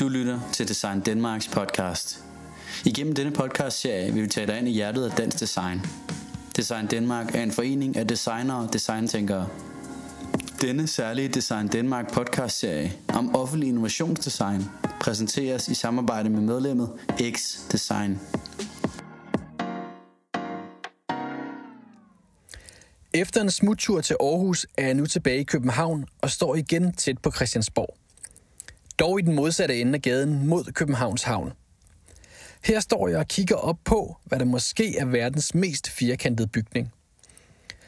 Du lytter til Design Danmarks podcast. Igennem denne podcast-serie vil vi tage dig ind i hjertet af dansk design. Design Danmark er en forening af designere og designtænkere. Denne særlige Design Danmark podcast-serie om offentlig innovationsdesign præsenteres i samarbejde med medlemmet X Design. Efter en smuttur til Aarhus er jeg nu tilbage i København og står igen tæt på Christiansborg. Dog i den modsatte ende af gaden mod Københavns Havn. Her står jeg og kigger op på, hvad der måske er verdens mest firkantede bygning.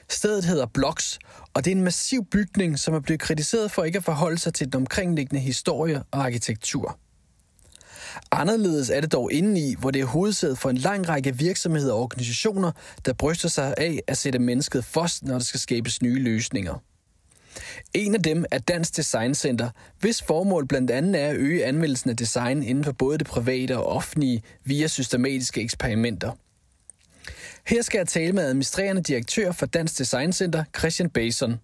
Stedet hedder Blocks, og det er en massiv bygning, som er blevet kritiseret for ikke at forholde sig til den omkringliggende historie og arkitektur. Anderledes er det dog indeni, hvor det er hovedsædet for en lang række virksomheder og organisationer, der bryster sig af at sætte mennesket først, når der skal skabes nye løsninger. En af dem er Dansk Design Center, hvis formål blandt andet er at øge anvendelsen af design inden for både det private og offentlige via systematiske eksperimenter. Her skal jeg tale med administrerende direktør for Dansk Design Center, Christian Bason.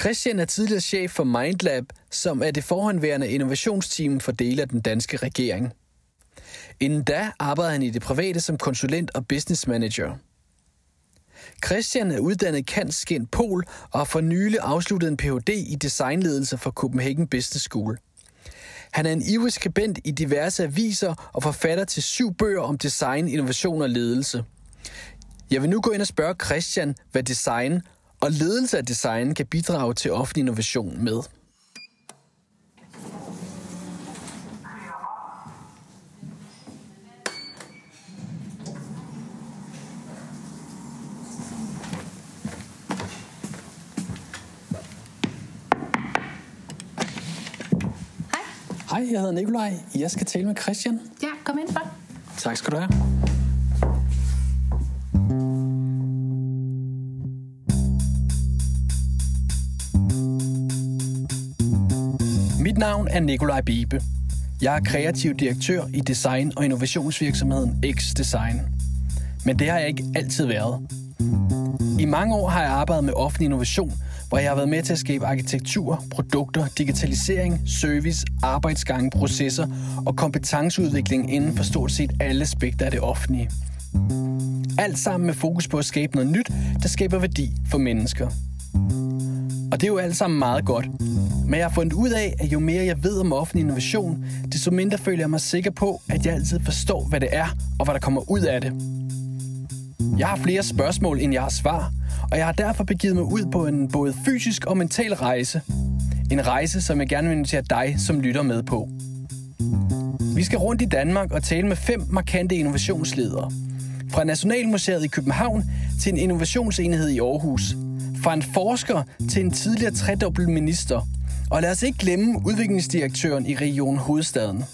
Christian er tidligere chef for Mindlab, som er det forhåndværende innovationsteam for dele af den danske regering. Inden da arbejdede han i det private som konsulent og business manager. Christian er uddannet kantsken Pol og har for nylig afsluttet en Ph.D. i designledelse fra Copenhagen Business School. Han er en ivrig skribent i diverse aviser og forfatter til syv bøger om design, innovation og ledelse. Jeg vil nu gå ind og spørge Christian, hvad design og ledelse af design kan bidrage til offentlig innovation med. Hej, jeg hedder Nikolaj. Jeg skal tale med Christian. Ja, kom ind for. Tak skal du have. Mit navn er Nikolaj Bibe. Jeg er kreativ direktør i design- og innovationsvirksomheden X Design. Men det har jeg ikke altid været. I mange år har jeg arbejdet med offentlig innovation, hvor jeg har været med til at skabe arkitektur, produkter, digitalisering, service, arbejdsgange, processer og kompetenceudvikling inden for stort set alle aspekter af det offentlige. Alt sammen med fokus på at skabe noget nyt, der skaber værdi for mennesker. Og det er jo alt sammen meget godt. Men jeg har fundet ud af, at jo mere jeg ved om offentlig innovation, desto mindre føler jeg mig sikker på, at jeg altid forstår, hvad det er og hvad der kommer ud af det. Jeg har flere spørgsmål, end jeg har svar, og jeg har derfor begivet mig ud på en både fysisk og mental rejse. En rejse, som jeg gerne vil invitere dig, som lytter med på. Vi skal rundt i Danmark og tale med fem markante innovationsledere. Fra Nationalmuseet i København til en innovationsenhed i Aarhus. Fra en forsker til en tidligere tredobbelt minister. Og lad os ikke glemme udviklingsdirektøren i Region Hovedstaden.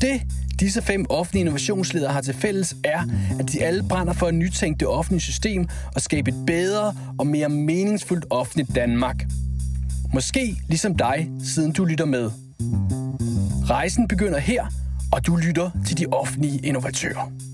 Det, disse fem offentlige innovationsledere har til fælles, er, at de alle brænder for at nytænke det offentlige system og skabe et bedre og mere meningsfuldt offentligt Danmark. Måske ligesom dig, siden du lytter med. Rejsen begynder her, og du lytter til de offentlige innovatører.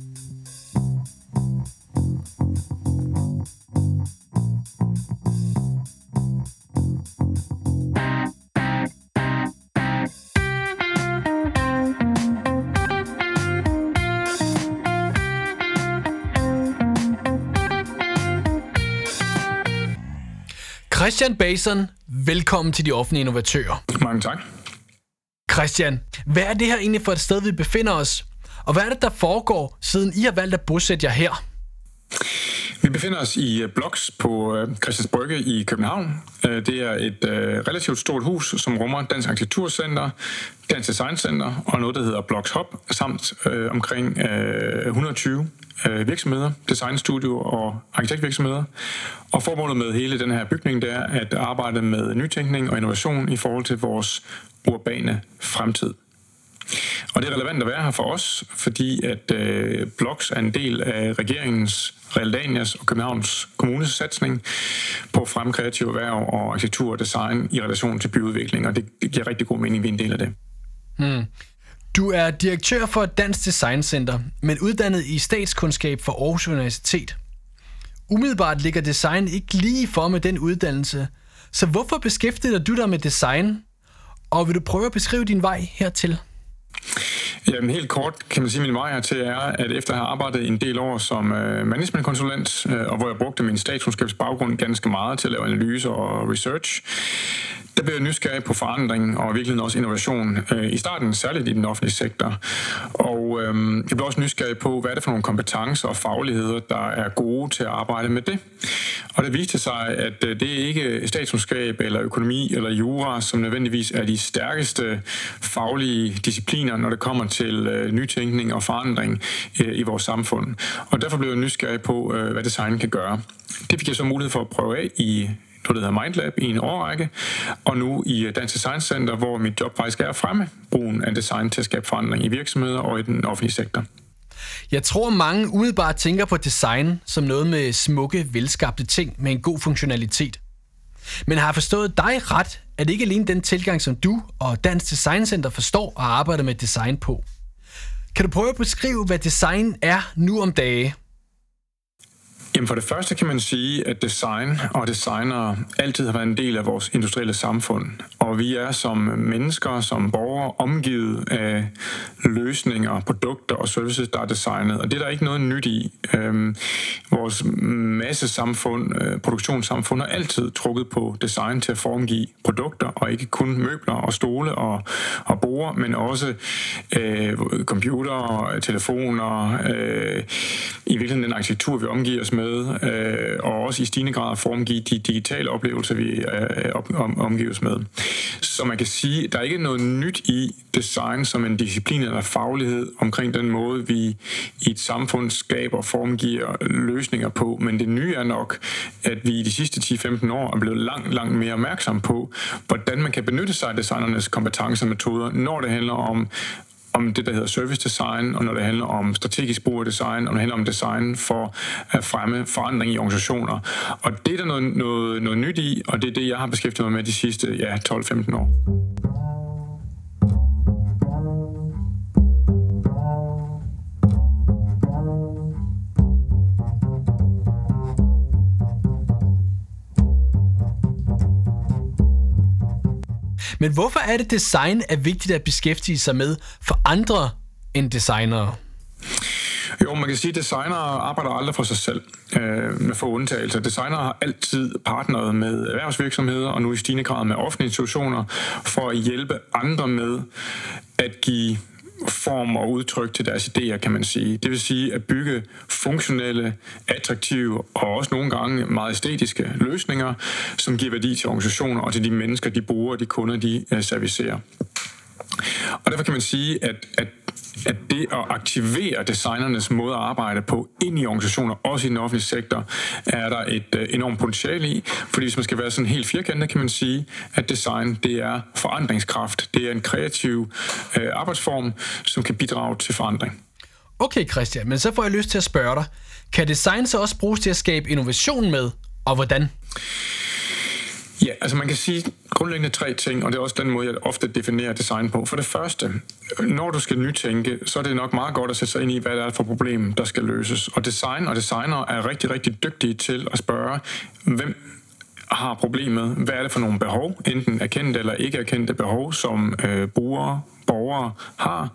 Christian Bason, velkommen til de offentlige innovatører. Mange tak. Christian, hvad er det her egentlig for et sted, vi befinder os? Og hvad er det, der foregår, siden I har valgt at bosætte jer her? Vi befinder os i øh, Blocks på øh, Christians Brygge i København. Øh, det er et relativt stort hus, som rummer Dansk Arkitekturcenter, Dansk Design Center og noget, der hedder Blocks Hub, samt omkring 120 virksomheder, designstudio og arkitektvirksomheder. Og formålet med hele den her bygning, det er at arbejde med nytænkning og innovation i forhold til vores urbane fremtid. Og det er relevant at være her for os, fordi at øh, Blocks er en del af regeringens, Realdanias og Københavns Kommunes satsning på at fremme kreative erhverv og arkitektur og design i relation til byudvikling, og det, giver rigtig god mening, at vi er en del af det. Hmm. Du er direktør for Dansk Design Center, men uddannet i statskundskab for Aarhus Universitet. Umiddelbart ligger design ikke lige for med den uddannelse, så hvorfor beskæftiger du dig med design? Og vil du prøve at beskrive din vej hertil? Jamen helt kort kan man sige, at min vej hertil er, at efter at have arbejdet en del år som øh, managementkonsulent, øh, og hvor jeg brugte min statskundskabsbaggrund ganske meget til at lave analyser og research, der blev jeg nysgerrig på forandring og virkelig også innovation. Øh, I starten særligt i den offentlige sektor. Og øh, jeg blev også nysgerrig på, hvad er det for nogle kompetencer og fagligheder, der er gode til at arbejde med det. Og det viste sig, at øh, det er ikke statskundskab eller økonomi eller jura, som nødvendigvis er de stærkeste faglige discipliner, når det kommer til øh, nytænkning og forandring øh, i vores samfund. Og derfor blev jeg nysgerrig på, øh, hvad design kan gøre. Det fik jeg så mulighed for at prøve af i noget, der hedder Mindlab i en årrække, og nu i øh, Dansk Design Center, hvor mit job faktisk er at fremme brugen af design til at skabe forandring i virksomheder og i den offentlige sektor. Jeg tror, mange umiddelbart tænker på design som noget med smukke, velskabte ting med en god funktionalitet. Men har jeg forstået dig ret, at det ikke alene den tilgang, som du og Dansk Design Center forstår og arbejder med design på? Kan du prøve at beskrive, hvad design er nu om dage? Jamen for det første kan man sige, at design og designer altid har været en del af vores industrielle samfund. Og vi er som mennesker, som borgere, omgivet af løsninger, produkter og services, der er designet. Og det er der ikke noget nyt i. Øhm, vores massesamfund, øh, produktionssamfund har altid trukket på design til at formgive produkter, og ikke kun møbler og stole og, og borde, men også øh, computer, telefoner, øh, i virkeligheden den arkitektur, vi omgiver os med, med, øh, og også i stigende grad formgive de digitale oplevelser, vi øh, om, omgives med. Så man kan sige, at der er ikke noget nyt i design som en disciplin eller faglighed omkring den måde, vi i et samfund skaber og formgiver løsninger på, men det nye er nok, at vi i de sidste 10-15 år er blevet langt, langt mere opmærksom på, hvordan man kan benytte sig af designernes kompetencer og metoder, når det handler om om det, der hedder service design, og når det handler om strategisk brug af design, og når det handler om design for at fremme forandring i organisationer. Og det er der noget, noget, noget nyt i, og det er det, jeg har beskæftiget mig med de sidste ja, 12-15 år. Men hvorfor er det, design er vigtigt at beskæftige sig med for andre end designere? Jo, man kan sige, at designere arbejder aldrig for sig selv, øh, med få undtagelser. Designere har altid partneret med erhvervsvirksomheder, og nu i stigende grad med offentlige institutioner, for at hjælpe andre med at give form og udtryk til deres idéer, kan man sige. Det vil sige at bygge funktionelle, attraktive og også nogle gange meget æstetiske løsninger, som giver værdi til organisationer og til de mennesker, de bruger og de kunder, de øh, servicerer. Og derfor kan man sige, at, at at det at aktivere designernes måde at arbejde på ind i organisationer, også i den offentlige sektor, er der et uh, enormt potentiale i. Fordi hvis man skal være sådan helt firkantet, kan man sige, at design det er forandringskraft. Det er en kreativ øh, arbejdsform, som kan bidrage til forandring. Okay Christian, men så får jeg lyst til at spørge dig. Kan design så også bruges til at skabe innovation med, og hvordan? Ja, altså man kan sige grundlæggende tre ting, og det er også den måde, jeg ofte definerer design på. For det første, når du skal nytænke, så er det nok meget godt at sætte sig ind i, hvad det er for problem, der skal løses. Og design og designer er rigtig, rigtig dygtige til at spørge, hvem har problemet, hvad er det for nogle behov, enten erkendte eller ikke erkendte behov, som øh, brugere, borgere har,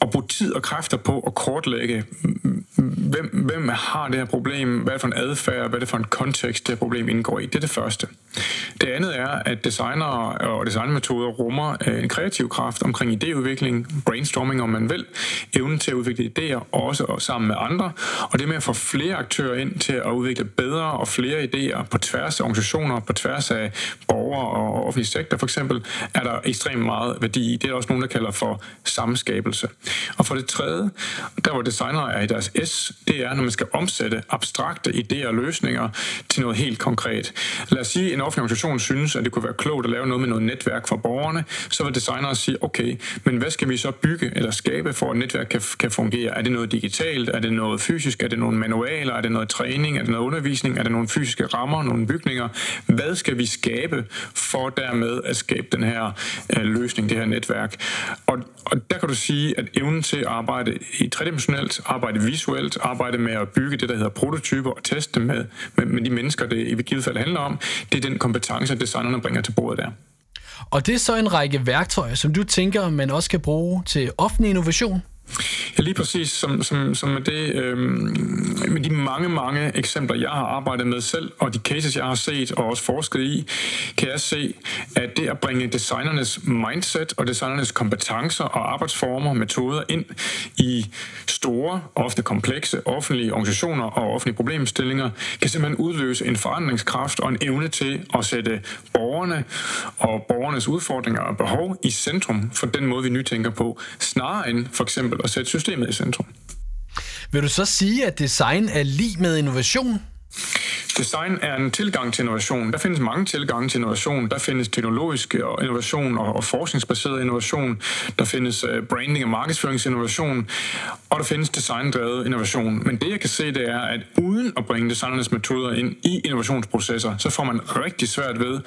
og bruge tid og kræfter på at kortlægge, hvem, hvem har det her problem, hvad er det for en adfærd, hvad er det for en kontekst, det her problem indgår i. Det er det første. Det andet er, at designer og designmetoder rummer øh, en kreativ kraft omkring idéudvikling, brainstorming om man vil, evnen til at udvikle idéer, også sammen med andre, og det med at få flere aktører ind til at udvikle bedre og flere idéer på tværs af organisationer, på tværs af borgere og offentlig sektor for eksempel, er der ekstremt meget værdi i. Det er også nogle, der kalder for samskabelse. Og for det tredje, der hvor designere er i deres S, det er, når man skal omsætte abstrakte idéer og løsninger til noget helt konkret. Lad os sige, en offentlig organisation synes, at det kunne være klogt at lave noget med noget netværk for borgerne, så vil designere sige, okay, men hvad skal vi så bygge eller skabe for, at netværk kan, kan fungere? Er det noget digitalt? Er det noget fysisk? Er det nogle manualer? Er det noget træning? Er det noget undervisning? Er det nogle fysiske rammer? Nogle bygninger? Hvad skal vi skabe for dermed at skabe den her øh, løsning, det her netværk? Og, og der kan du sige, at evnen til at arbejde i tredimensionelt, arbejde visuelt, arbejde med at bygge det, der hedder prototyper og teste med, med, med de mennesker, det i givet fald handler om, det er den kompetence, designerne bringer til bordet der. Og det er så en række værktøjer, som du tænker, man også kan bruge til offentlig innovation? Ja, lige præcis. Som, som, som med, det, øh, med de mange, mange eksempler, jeg har arbejdet med selv, og de cases, jeg har set og også forsket i, kan jeg se, at det at bringe designernes mindset og designernes kompetencer og arbejdsformer, metoder ind i store, ofte komplekse offentlige organisationer og offentlige problemstillinger, kan simpelthen udløse en forandringskraft og en evne til at sætte borgerne og borgernes udfordringer og behov i centrum for den måde, vi nytænker på, snarere end for eksempel at sætte systemet i centrum. Vil du så sige, at design er lige med innovation? Design er en tilgang til innovation. Der findes mange tilgange til innovation. Der findes teknologisk øh, innovation og, forskningsbaseret innovation. Der findes øh, branding og markedsføringsinnovation. Og der findes designdrevet innovation. Men det jeg kan se, det er, at uden at bringe designernes metoder ind i innovationsprocesser, så får man rigtig svært ved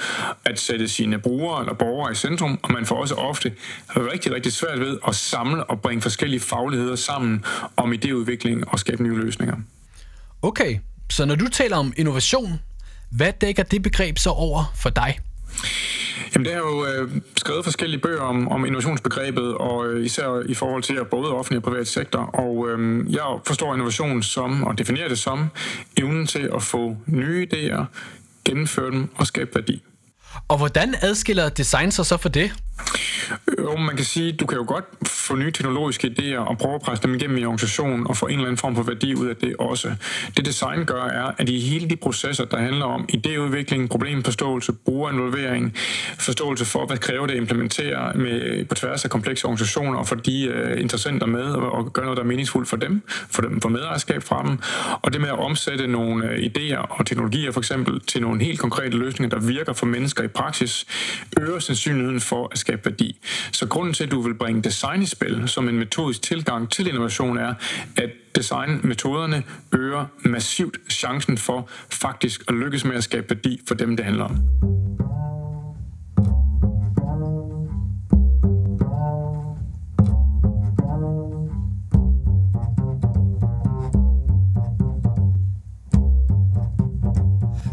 at sætte sine brugere eller borgere i centrum, og man får også ofte rigtig, rigtig svært ved at samle og bringe forskellige fagligheder sammen om idéudvikling og skabe nye løsninger. Okay, så når du taler om innovation, hvad dækker det begreb så over for dig? Jamen, det har jo øh, skrevet forskellige bøger om, om innovationsbegrebet, og øh, især i forhold til både offentlig og privat sektor. Og øh, jeg forstår innovation som, og definerer det som, evnen til at få nye idéer, gennemføre dem og skabe værdi. Og hvordan adskiller design sig så for det? Jo, man kan sige, du kan jo godt få nye teknologiske idéer og prøve at presse dem igennem i organisationen og få en eller anden form for værdi ud af det også. Det design gør er, at i hele de processer, der handler om idéudvikling, problemforståelse, brugerinvolvering, forståelse for, hvad kræver det at implementere med, på tværs af komplekse organisationer og få de uh, interessenter med og, og gøre noget, der er meningsfuldt for dem, for dem for medejerskab fra dem, og det med at omsætte nogle uh, idéer og teknologier for eksempel til nogle helt konkrete løsninger, der virker for mennesker i praksis, øger sandsynligheden for at skabe værdi. Så grunden til, at du vil bringe design i spil som en metodisk tilgang til innovation er, at designmetoderne øger massivt chancen for faktisk at lykkes med at skabe værdi for dem, det handler om.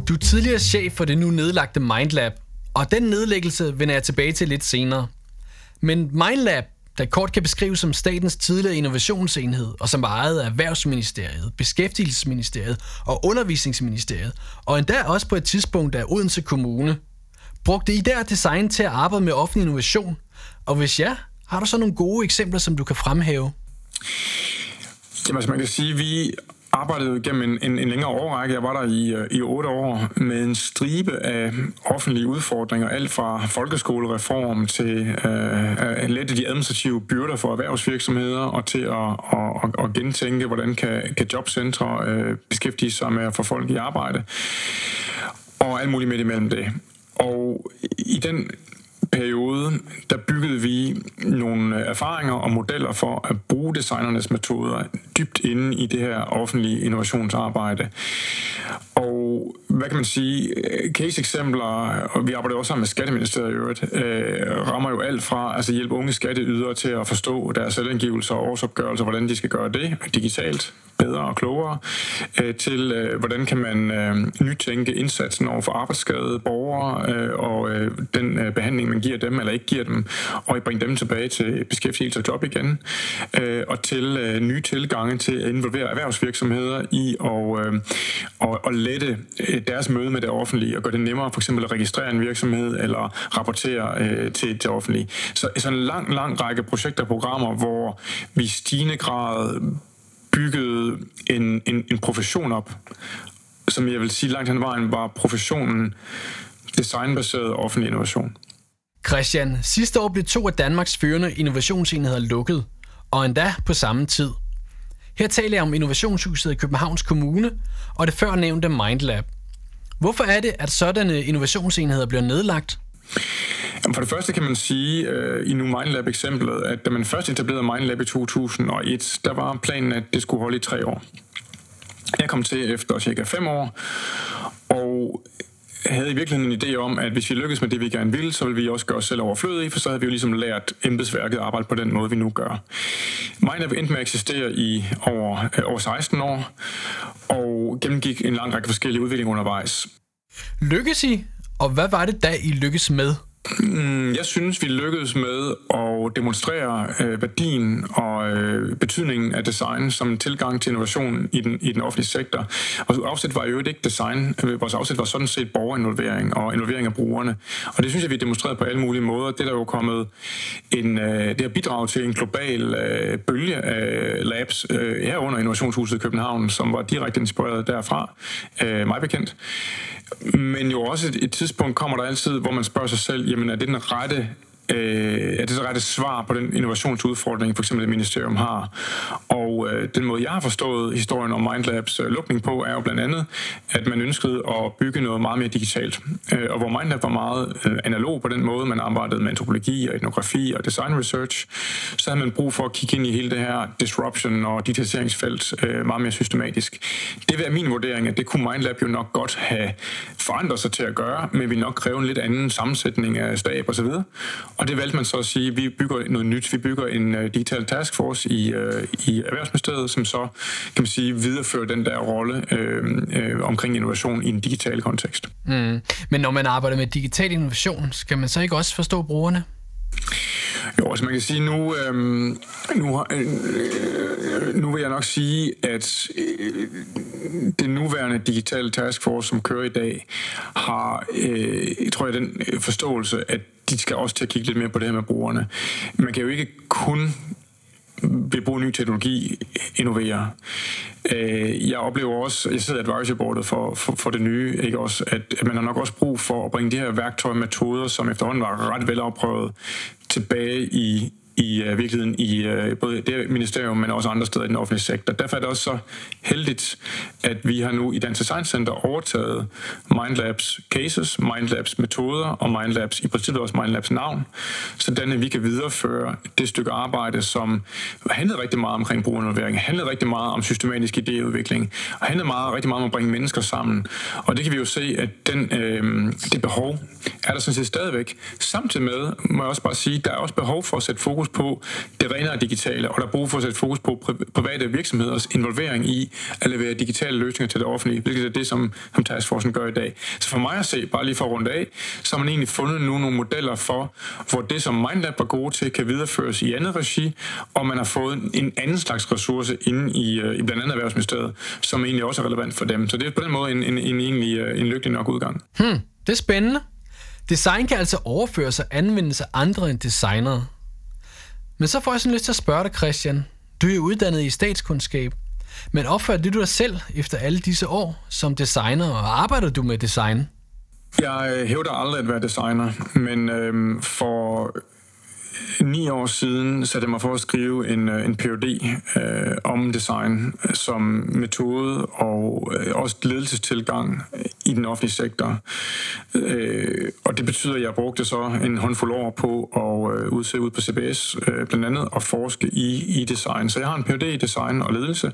Du er tidligere chef for det nu nedlagte Mindlab, og den nedlæggelse vender jeg tilbage til lidt senere. Men Mindlab, der kort kan beskrives som statens tidligere innovationsenhed, og som var ejet af Erhvervsministeriet, Beskæftigelsesministeriet og Undervisningsministeriet, og endda også på et tidspunkt af Odense Kommune, brugte I der design til at arbejde med offentlig innovation? Og hvis ja, har du så nogle gode eksempler, som du kan fremhæve? Jamen, altså man kan sige, at vi arbejdede gennem en, en, en længere årrække. Jeg var der i, øh, i otte år med en stribe af offentlige udfordringer, alt fra folkeskolereform til øh, at lette de administrative byrder for erhvervsvirksomheder og til at, at, at, at gentænke, hvordan kan, kan jobcentre øh, beskæftige sig med at få folk i arbejde og alt muligt midt imellem det. Og i den periode, der byggede vi nogle øh, erfaringer og modeller for at bruge designernes metoder dybt inde i det her offentlige innovationsarbejde. Og hvad kan man sige, øh, case-eksempler, og vi arbejder også sammen med Skatteministeriet i øvrigt, øh, rammer jo alt fra altså hjælpe unge skatteydere til at forstå deres selvangivelser og årsopgørelser, hvordan de skal gøre det digitalt, bedre og klogere, øh, til øh, hvordan kan man øh, nytænke indsatsen over for arbejdsskadede borgere øh, og øh, den øh, behandling, man giver dem eller ikke giver dem, og bringe dem tilbage til beskæftigelse og job igen, øh, og til øh, nye tilgange til at involvere erhvervsvirksomheder i og, øh, og, og lette øh, deres møde med det offentlige og gøre det nemmere for eksempel at registrere en virksomhed eller rapportere øh, til det offentlige. Så, så en lang, lang række projekter og programmer, hvor vi i stigende grad byggede en, en, en profession op, som jeg vil sige langt hen vejen var professionen designbaseret offentlig innovation. Christian, sidste år blev to af Danmarks førende innovationsenheder lukket, og endda på samme tid. Her taler jeg om Innovationshuset i Københavns Kommune og det før nævnte Mindlab. Hvorfor er det, at sådanne innovationsenheder bliver nedlagt? For det første kan man sige øh, i nu Mindlab-eksemplet, at da man først etablerede Mindlab i 2001, der var planen, at det skulle holde i tre år. Jeg kom til efter cirka fem år, og havde i virkeligheden en idé om, at hvis vi lykkedes med det, vi gerne vil, så vil vi også gøre os selv overflødige, for så havde vi jo ligesom lært embedsværket at arbejde på den måde, vi nu gør. Mindlab endte med at eksistere i over, øh, over 16 år, og gennemgik en lang række forskellige udviklinger undervejs. Lykkes I? Og hvad var det da, I lykkes med? Mm, jeg synes, vi lykkedes med at demonstrere øh, værdien og øh, betydningen af design som en tilgang til innovation i den, i den offentlige sektor. Og afsæt var jo ikke design. Øh, vores afsæt var sådan set borgerinvolvering og involvering af brugerne. Og det synes jeg, vi demonstreret på alle mulige måder. Det er der jo kommet en, øh, det har bidraget til en global øh, bølge af labs øh, herunder Innovationshuset i København, som var direkte inspireret derfra, øh, mig bekendt. Men jo også et, et tidspunkt kommer der altid, hvor man spørger sig selv, jamen er det den rette øh, er det så rette svar på den innovationsudfordring, for eksempel det ministerium har. Og øh, den måde, jeg har forstået historien om Mindlabs øh, lukning på, er jo blandt andet, at man ønskede at bygge noget meget mere digitalt. Øh, og hvor Mindlab var meget øh, analog på den måde, man arbejdede med antropologi og etnografi og design research, så havde man brug for at kigge ind i hele det her disruption og digitaliseringsfelt øh, meget mere systematisk. Det vil være min vurdering, at det kunne Mindlab jo nok godt have forandret sig til at gøre, men vi nok kræve en lidt anden sammensætning af stab osv. Og det valgte man så at sige, at vi bygger noget nyt. Vi bygger en uh, digital taskforce i, uh, i Erhvervsministeriet, som så kan man sige viderefører den der rolle uh, uh, omkring innovation i en digital kontekst. Mm. Men når man arbejder med digital innovation, skal man så ikke også forstå brugerne? Jo, altså man kan sige, nu, øhm, nu, øh, nu vil jeg nok sige, at øh, det nuværende digitale taskforce, som kører i dag, har, øh, tror jeg, den forståelse, at de skal også til at kigge lidt mere på det her med brugerne. Man kan jo ikke kun ved bruge ny teknologi innovere. Øh, jeg oplever også, jeg sidder i advisory boardet for, for, for det nye, ikke også, at, at man har nok også brug for at bringe de her værktøjer og metoder, som efterhånden var ret velafprøvet, tilbage i, i uh, virkeligheden i uh, både det ministerium, men også andre steder i den offentlige sektor. Derfor er det også så heldigt, at vi har nu i Dansk Design Center overtaget Mindlabs cases, Mindlabs metoder og Mindlabs, i princippet også Mindlabs navn, sådan at vi kan videreføre det stykke arbejde, som handlede rigtig meget omkring brugerinvolvering, handlede rigtig meget om systematisk idéudvikling, og handlede meget, rigtig meget om at bringe mennesker sammen. Og det kan vi jo se, at den, øh, det behov er der sådan set stadigvæk. Samtidig med, må jeg også bare sige, der er også behov for at sætte fokus fokus på det renere digitale, og der er brug for at sætte fokus på private virksomheders involvering i at levere digitale løsninger til det offentlige, hvilket er det, som, som Taskforcen gør i dag. Så for mig at se, bare lige for at runde af, så har man egentlig fundet nu nogle modeller for, hvor det, som Mindlab var gode til, kan videreføres i andet regi, og man har fået en anden slags ressource inde i, øh, i blandt andet Erhvervsministeriet, som egentlig også er relevant for dem. Så det er på den måde en, en, en, egentlig, øh, en lykkelig nok udgang. Hmm, det er spændende. Design kan altså overføres og anvendes af andre end designere. Men så får jeg sådan lyst til at spørge dig, Christian. Du er uddannet i statskundskab, men opfører du dig selv efter alle disse år som designer, og arbejder du med design? Jeg øh, hævder aldrig at være designer, men øhm, for ni år siden satte jeg mig for at skrive en, øh, en PhD øh, om design som metode og øh, også ledelsestilgang i den offentlige sektor. Øh, og det betyder, at jeg brugte så en håndfuld år på at øh, udse ud på CBS, øh, blandt andet at forske i, i design. Så jeg har en PhD i design og ledelse,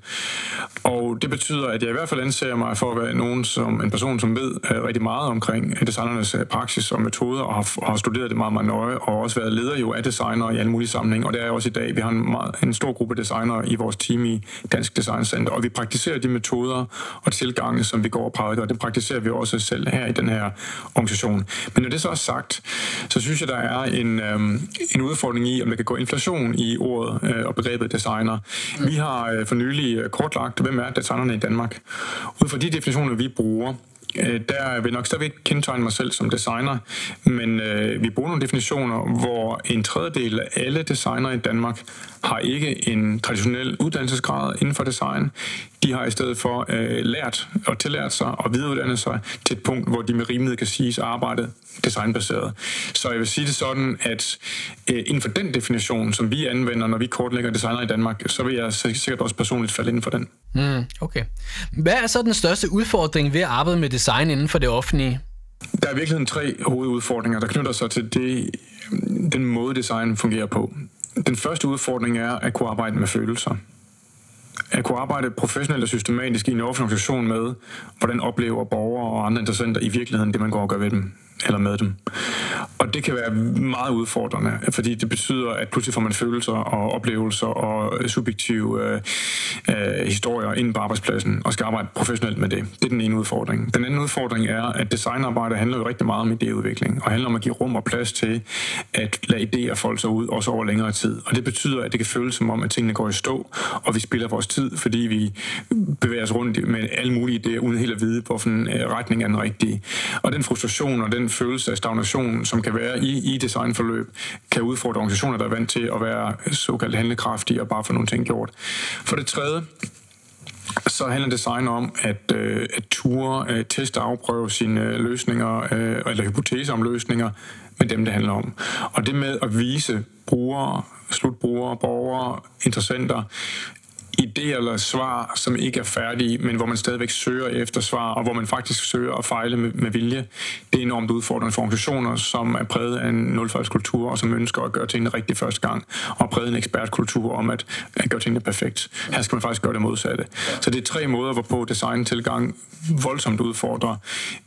og det betyder, at jeg i hvert fald anser mig for at være nogen som, en person, som ved øh, rigtig meget omkring designernes øh, praksis og metoder, og har, har studeret det meget, meget nøje, og også været leder jo af designere i alle mulige sammenhænge, og det er jeg også i dag. Vi har en, meget, en stor gruppe designere i vores team i Dansk Design Center, og vi praktiserer de metoder og tilgange, som vi går og prædiker, og det praktiserer vi også selv her i den her organisation. Men når det så er sagt, så synes jeg, der er en, øhm, en udfordring i, om der kan gå inflation i ordet øh, og begrebet designer. Vi har øh, for nylig øh, kortlagt, hvem er designerne i Danmark. Ud fra de definitioner, vi bruger, øh, der vil nok stadigvæk kendetegne mig selv som designer, men øh, vi bruger nogle definitioner, hvor en tredjedel af alle designer i Danmark har ikke en traditionel uddannelsesgrad inden for design. De har i stedet for øh, lært og tillært sig og videreuddannet sig til et punkt, hvor de med rimelighed kan siges arbejde designbaseret. Så jeg vil sige det sådan, at øh, inden for den definition, som vi anvender, når vi kortlægger designer i Danmark, så vil jeg sikkert også personligt falde inden for den. Mm, okay. Hvad er så den største udfordring ved at arbejde med design inden for det offentlige? Der er virkelig tre hovedudfordringer, der knytter sig til det, den måde, design fungerer på. Den første udfordring er at kunne arbejde med følelser. At kunne arbejde professionelt og systematisk i en offentlig organisation med, hvordan oplever borgere og andre interessenter i virkeligheden det, man går og gør ved dem? Eller med dem. Og det kan være meget udfordrende, fordi det betyder, at pludselig får man følelser og oplevelser og subjektive øh, øh, historier ind på arbejdspladsen og skal arbejde professionelt med det. Det er den ene udfordring. Den anden udfordring er, at designarbejde handler jo rigtig meget om idéudvikling og handler om at give rum og plads til at lade idéer folde sig ud, også over længere tid. Og det betyder, at det kan føles som om, at tingene går i stå, og vi spiller vores tid, fordi vi bevæger os rundt med alle mulige idéer, uden helt at vide, hvorfor øh, retning er den rigtige. Og den frustration og den følelse af stagnation, som kan være i, i designforløb, kan udfordre organisationer, der er vant til at være såkaldt handlekraftige og bare få nogle ting gjort. For det tredje, så handler design om at, øh, at ture, øh, teste og afprøve sine øh, løsninger, øh, eller hypoteser om løsninger, med dem, det handler om. Og det med at vise brugere, slutbrugere, borgere, interessenter, idéer eller svar, som ikke er færdige, men hvor man stadigvæk søger efter svar, og hvor man faktisk søger at fejle med, med vilje. Det er enormt udfordrende for organisationer, som er præget af en nulfejlskultur, og som ønsker at gøre tingene rigtigt første gang, og præget en ekspertkultur om at, at gøre tingene perfekt. Her skal man faktisk gøre det modsatte. Så det er tre måder, hvorpå design-tilgang voldsomt udfordrer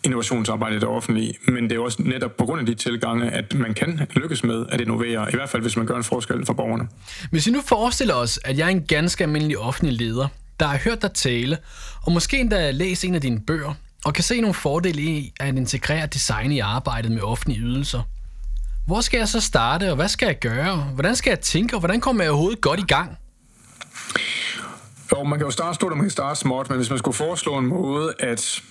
innovationsarbejdet i det offentlige, men det er også netop på grund af de tilgange, at man kan lykkes med at innovere, i hvert fald hvis man gør en forskel for borgerne. Hvis vi nu forestiller os, at jeg er en ganske almindelig offentlig leder, der har hørt dig tale, og måske endda læst en af dine bøger, og kan se nogle fordele i at integrere design i arbejdet med offentlige ydelser. Hvor skal jeg så starte, og hvad skal jeg gøre? Hvordan skal jeg tænke, og hvordan kommer jeg overhovedet godt i gang? Jo, man kan jo starte stort, og man kan starte småt, men hvis man skulle foreslå en måde at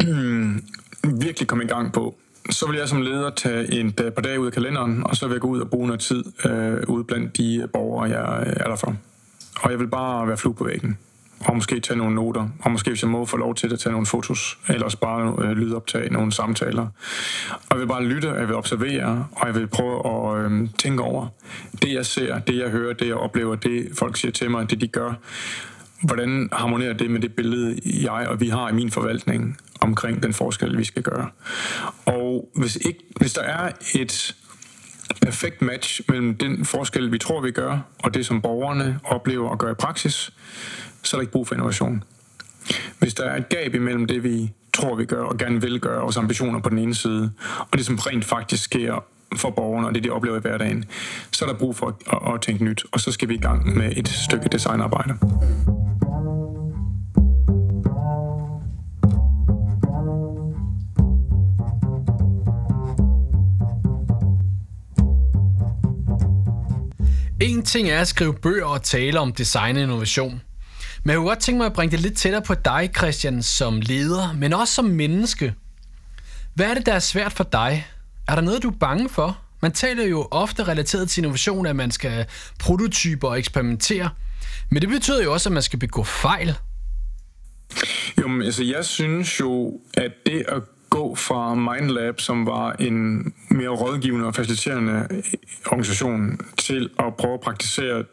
virkelig komme i gang på, så vil jeg som leder tage en par dage ud af kalenderen, og så vil jeg gå ud og bruge noget tid øh, ude blandt de borgere, jeg er der for. Og jeg vil bare være flug på væggen. Og måske tage nogle noter. Og måske, hvis jeg må få lov til at tage nogle fotos. Eller også bare øh, lydoptage nogle samtaler. Og jeg vil bare lytte, og jeg vil observere. Og jeg vil prøve at øh, tænke over det, jeg ser, det, jeg hører, det, jeg oplever, det, folk siger til mig, det, de gør. Hvordan harmonerer det med det billede, jeg og vi har i min forvaltning omkring den forskel, vi skal gøre? Og hvis, ikke, hvis der er et perfekt match mellem den forskel, vi tror, vi gør, og det, som borgerne oplever og gør i praksis, så er der ikke brug for innovation. Hvis der er et gab imellem det, vi tror, vi gør og gerne vil gøre, vores ambitioner på den ene side, og det, som rent faktisk sker for borgerne, og det, de oplever i hverdagen, så er der brug for at, at, at tænke nyt, og så skal vi i gang med et stykke designarbejde. Ting er at skrive bøger og tale om design og innovation. Men jeg kunne godt tænke mig at bringe det lidt tættere på dig, Christian, som leder, men også som menneske. Hvad er det, der er svært for dig? Er der noget, du er bange for? Man taler jo ofte relateret til innovation, at man skal prototyper og eksperimentere. Men det betyder jo også, at man skal begå fejl. Jo, men altså jeg synes jo, at det at gå fra MindLab, som var en mere rådgivende og faciliterende organisation, til at prøve at praktisere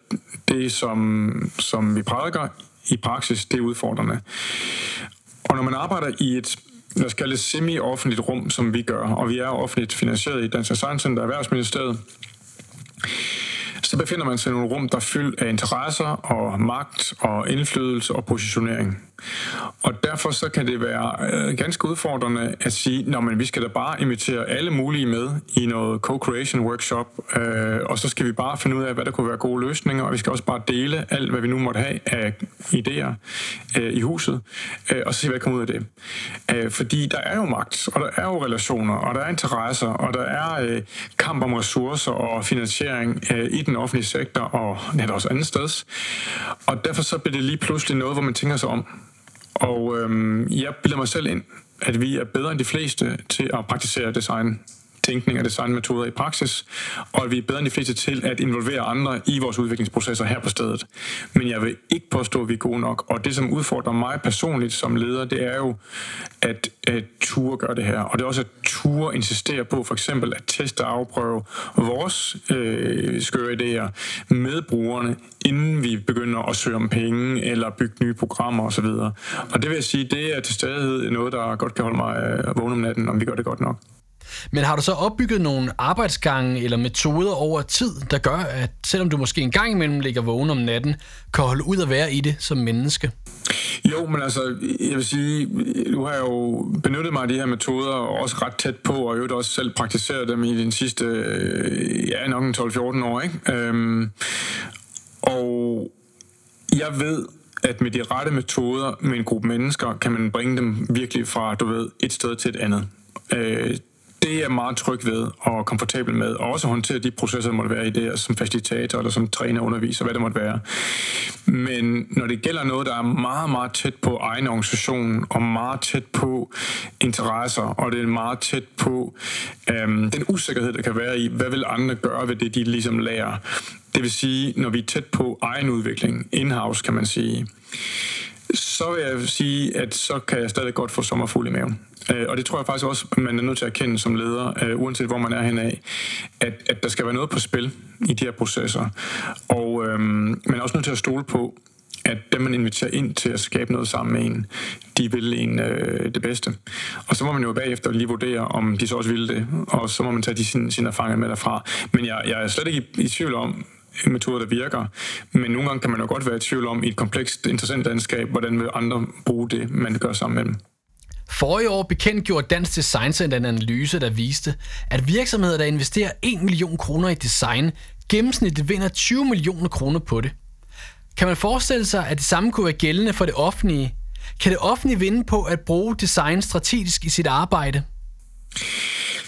det, som, som vi prædiker i praksis, det er udfordrende. Og når man arbejder i et lad os kalde det semi-offentligt rum, som vi gør, og vi er offentligt finansieret i Dansk Science Center Erhvervsministeriet, så befinder man sig i nogle rum, der er fyldt af interesser og magt og indflydelse og positionering. Og derfor så kan det være øh, ganske udfordrende at sige, at vi skal da bare invitere alle mulige med i noget co-creation workshop, øh, og så skal vi bare finde ud af, hvad der kunne være gode løsninger, og vi skal også bare dele alt, hvad vi nu måtte have af idéer øh, i huset, øh, og så se, hvad der kommer ud af det. Øh, fordi der er jo magt, og der er jo relationer, og der er interesser, og der er øh, kamp om ressourcer og finansiering øh, i den offentlige sektor, og net også andet steds. Og derfor så bliver det lige pludselig noget, hvor man tænker sig om, og øhm, jeg bilder mig selv ind, at vi er bedre end de fleste til at praktisere design tænkning og designmetoder i praksis, og at vi er bedre end de fleste til at involvere andre i vores udviklingsprocesser her på stedet. Men jeg vil ikke påstå, at vi er gode nok, og det, som udfordrer mig personligt som leder, det er jo at, at ture gøre det her, og det er også at ture insistere på for eksempel at teste og afprøve vores øh, skøre idéer med brugerne, inden vi begynder at søge om penge eller bygge nye programmer osv. Og det vil jeg sige, det er til stadighed noget, der godt kan holde mig øh, vågen om natten, om vi gør det godt nok. Men har du så opbygget nogle arbejdsgange eller metoder over tid, der gør, at selvom du måske en gang imellem ligger vågen om natten, kan holde ud at være i det som menneske? Jo, men altså, jeg vil sige, nu har jeg jo benyttet mig af de her metoder, og også ret tæt på, og jo også selv praktiseret dem i den sidste, øh, ja, nok 12-14 år, ikke? Øhm, og jeg ved, at med de rette metoder med en gruppe mennesker, kan man bringe dem virkelig fra, du ved, et sted til et andet. Øh, det er jeg meget tryg ved og komfortabel med, og også håndtere de processer, der måtte være i det, som facilitator eller som træner, underviser, hvad det måtte være. Men når det gælder noget, der er meget, meget tæt på egen organisation, og meget tæt på interesser, og det er meget tæt på øhm, den usikkerhed, der kan være i, hvad vil andre gøre ved det, de ligesom lærer. Det vil sige, når vi er tæt på egen udvikling, in-house kan man sige, så vil jeg sige, at så kan jeg stadig godt få sommerfugl i maven. Øh, og det tror jeg faktisk også, man er nødt til at erkende som leder, øh, uanset hvor man er henad, at, at der skal være noget på spil i de her processer. Og øhm, man er også nødt til at stole på, at dem, man inviterer ind til at skabe noget sammen med en, de vil en øh, det bedste. Og så må man jo bagefter lige vurdere, om de så også vil det, og så må man tage de sine, sine erfaringer med derfra. Men jeg, jeg er slet ikke i, i tvivl om, metoder, der virker. Men nogle gange kan man jo godt være i tvivl om i et komplekst, interessant landskab, hvordan vil andre bruge det, man gør sammen med dem. Forrige år bekendtgjorde Dansk Design Center en analyse, der viste, at virksomheder, der investerer 1 million kroner i design, gennemsnitligt vinder 20 millioner kroner på det. Kan man forestille sig, at det samme kunne være gældende for det offentlige? Kan det offentlige vinde på at bruge design strategisk i sit arbejde?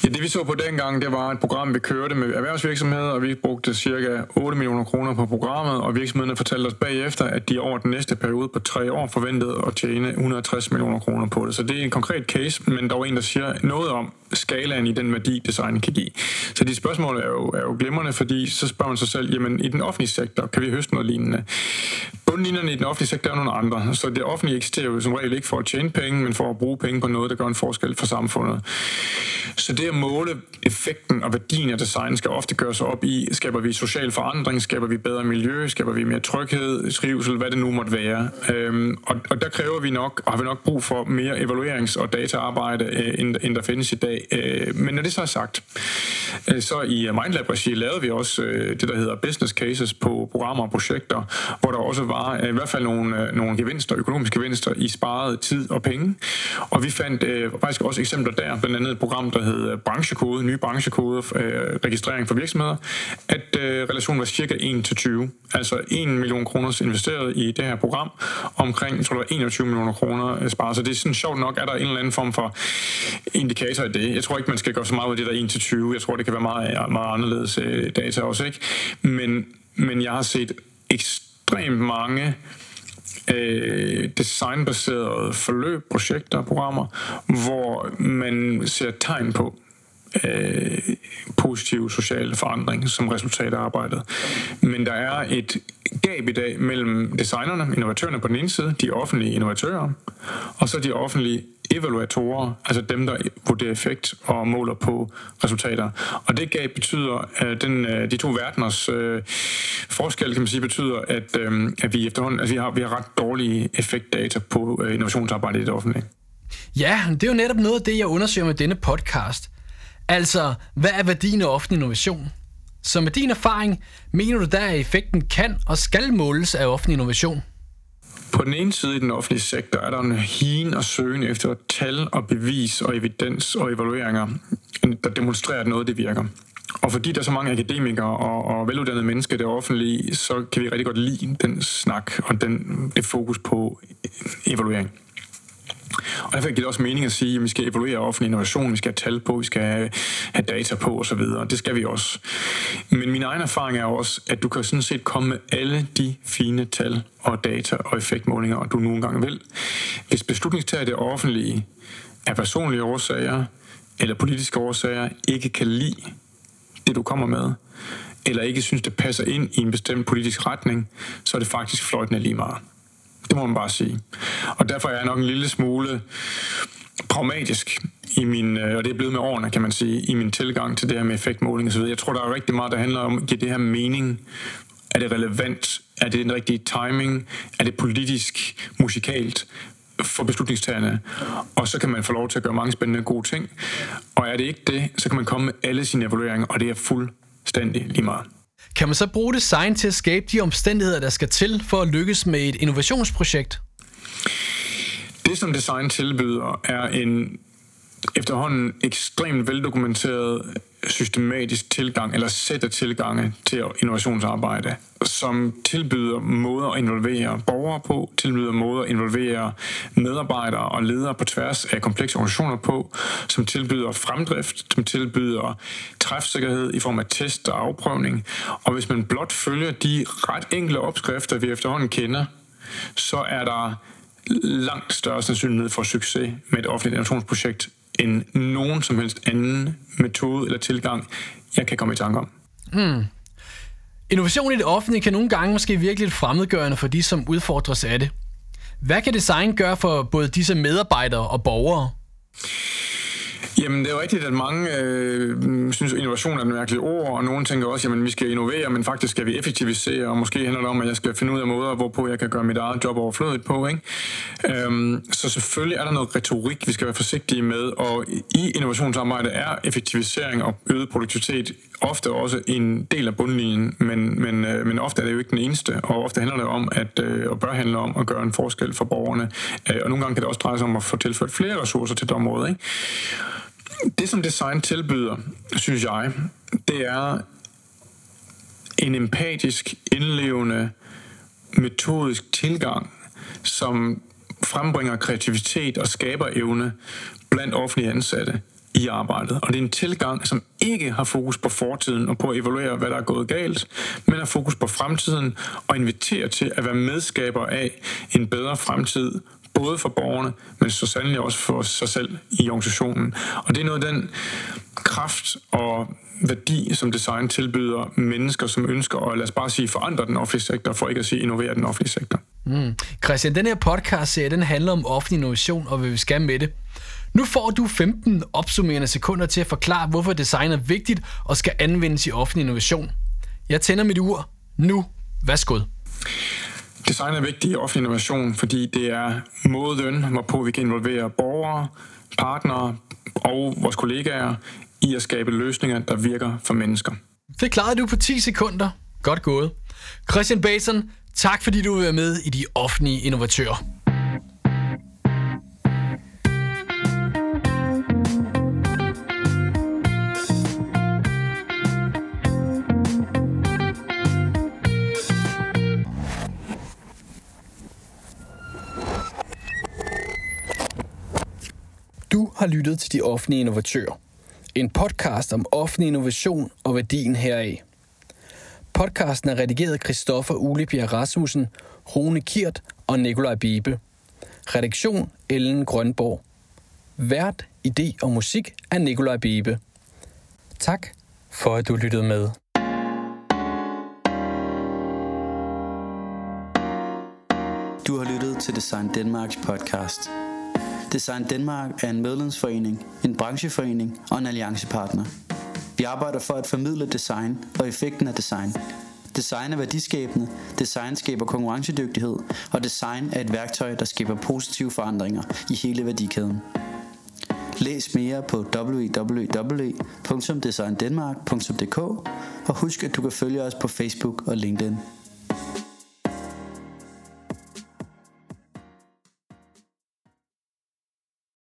Ja, det vi så på dengang, det var et program, vi kørte med erhvervsvirksomheder, og vi brugte cirka 8 millioner kroner på programmet, og virksomhederne fortalte os bagefter, at de over den næste periode på tre år forventede at tjene 160 millioner kroner på det. Så det er en konkret case, men der er en, der siger noget om skalaen i den værdi, design kan give. Så de spørgsmål er jo, er jo glimrende, fordi så spørger man sig selv, jamen i den offentlige sektor, kan vi høste noget lignende? Bundlinjerne i den offentlige sektor er nogle andre, så det offentlige eksisterer jo som regel ikke for at tjene penge, men for at bruge penge på noget, der gør en forskel for samfundet. Så det at måle effekten og værdien af design skal ofte gøres op i, skaber vi social forandring, skaber vi bedre miljø, skaber vi mere tryghed, trivsel, hvad det nu måtte være. Øhm, og, og der kræver vi nok, og har vi nok brug for mere evaluerings- og dataarbejde, øh, end, end der findes i dag. Øh, men når det så er sagt, øh, så i øh, Mindlab-regi lavede vi også øh, det, der hedder business cases på programmer og projekter, hvor der også var øh, i hvert fald nogle, øh, nogle gevinster, økonomiske gevinster i sparet tid og penge. Og vi fandt øh, faktisk også eksempler der, blandt andet et program, der hed hedder branchekode, nye branchekode, øh, registrering for virksomheder, at øh, relationen var cirka 1 til 20. Altså 1 million kroner investeret i det her program, omkring, jeg tror det var 21 millioner kroner øh, sparet. Så det er sådan sjovt nok, er der en eller anden form for indikator i det. Jeg tror ikke, man skal gøre så meget ud af det der 1 til 20. Jeg tror, det kan være meget, meget anderledes øh, data også, ikke? Men, men jeg har set ekstremt mange øh, designbaserede forløb, projekter og programmer, hvor man ser tegn på, øh, positiv social forandring som resultat af arbejdet. Men der er et gab i dag mellem designerne, innovatørerne på den ene side, de offentlige innovatører, og så de offentlige evaluatorer, altså dem, der vurderer effekt og måler på resultater. Og det gab betyder, at den, øh, de to verdeners øh, forskel, kan man sige, betyder, at, øh, at vi efterhånden, altså vi har, vi har ret dårlige effektdata på øh, innovationsarbejde i det offentlige. Ja, det er jo netop noget af det, jeg undersøger med denne podcast. Altså, hvad er værdien af offentlig innovation? Så med din erfaring, mener du der, at effekten kan og skal måles af offentlig innovation? På den ene side i den offentlige sektor er der en hien og søgen efter tal og bevis og evidens og evalueringer, der demonstrerer, at noget det virker. Og fordi der er så mange akademikere og, og veluddannede mennesker i det offentlige, så kan vi rigtig godt lide den snak og den, det fokus på evaluering. Og derfor giver det også mening at sige, at vi skal evaluere offentlig innovation, vi skal have tal på, vi skal have data på osv. Det skal vi også. Men min egen erfaring er også, at du kan sådan set komme med alle de fine tal og data og effektmålinger, du nogle gange vil. Hvis beslutningstager det offentlige af personlige årsager eller politiske årsager ikke kan lide det, du kommer med, eller ikke synes, det passer ind i en bestemt politisk retning, så er det faktisk fløjtende lige meget. Det må man bare sige. Og derfor er jeg nok en lille smule pragmatisk i min, øh, og det er blevet med årene, kan man sige, i min tilgang til det her med effektmåling osv. Jeg tror, der er rigtig meget, der handler om giver det her mening. Er det relevant? Er det den rigtige timing? Er det politisk, musikalt? for beslutningstagerne, og så kan man få lov til at gøre mange spændende gode ting. Og er det ikke det, så kan man komme med alle sine evalueringer, og det er fuldstændig lige meget. Kan man så bruge design til at skabe de omstændigheder, der skal til for at lykkes med et innovationsprojekt? Det, som design tilbyder, er en efterhånden ekstremt veldokumenteret systematisk tilgang eller sæt af tilgange til innovationsarbejde, som tilbyder måder at involvere borgere på, tilbyder måder at involvere medarbejdere og ledere på tværs af komplekse organisationer på, som tilbyder fremdrift, som tilbyder træfsikkerhed i form af test og afprøvning. Og hvis man blot følger de ret enkle opskrifter, vi efterhånden kender, så er der langt større sandsynlighed for succes med et offentligt innovationsprojekt end nogen som helst anden metode eller tilgang, jeg kan komme i tanke om. Hmm. Innovation i det offentlige kan nogle gange måske virke lidt fremmedgørende for de, som udfordres af det. Hvad kan design gøre for både disse medarbejdere og borgere? Jamen, det er jo rigtigt, at mange øh, synes, at innovation er et mærkeligt ord, og nogen tænker også, at vi skal innovere, men faktisk skal vi effektivisere, og måske handler det om, at jeg skal finde ud af måder, hvorpå jeg kan gøre mit eget job overflødigt på. Ikke? Øhm, så selvfølgelig er der noget retorik, vi skal være forsigtige med, og i innovationsarbejde er effektivisering og øget produktivitet ofte også en del af bundlinjen, men, men, øh, men ofte er det jo ikke den eneste, og ofte handler det om, at, øh, og bør handle om at gøre en forskel for borgerne, øh, og nogle gange kan det også dreje sig om at få tilført flere ressourcer til det område. Ikke? Det, som design tilbyder, synes jeg, det er en empatisk, indlevende, metodisk tilgang, som frembringer kreativitet og skaber evne blandt offentlige ansatte i arbejdet. Og det er en tilgang, som ikke har fokus på fortiden og på at evaluere, hvad der er gået galt, men har fokus på fremtiden og inviterer til at være medskaber af en bedre fremtid både for borgerne, men så sandelig også for sig selv i organisationen. Og det er noget af den kraft og værdi, som design tilbyder mennesker, som ønsker at, lad os bare sige, forandre den offentlige sektor, for ikke at sige innovere den offentlige sektor. Mm. Christian, den her podcast-serie, den handler om offentlig innovation og hvad vi skal med det. Nu får du 15 opsummerende sekunder til at forklare, hvorfor design er vigtigt og skal anvendes i offentlig innovation. Jeg tænder mit ur. Nu, værsgo. Design er vigtigt i offentlig innovation, fordi det er måden, hvorpå vi kan involvere borgere, partnere og vores kollegaer i at skabe løsninger, der virker for mennesker. Det klarede du på 10 sekunder. Godt gået. Christian Basen, tak fordi du vil være med i de offentlige innovatører. Du har lyttet til De Offentlige Innovatører. En podcast om offentlig innovation og værdien heraf. Podcasten er redigeret af Christoffer Ulebjerg Rasmussen, Rune Kirt og Nikolaj Bibe. Redaktion Ellen Grønborg. Vært, idé og musik af Nikolaj Bibe. Tak for at du lyttede med. Du har lyttet til Design Danmarks podcast. Design Danmark er en medlemsforening, en brancheforening og en alliancepartner. Vi arbejder for at formidle design og effekten af design. Design er værdiskabende, design skaber konkurrencedygtighed, og design er et værktøj, der skaber positive forandringer i hele værdikæden. Læs mere på www.designdenmark.dk og husk, at du kan følge os på Facebook og LinkedIn.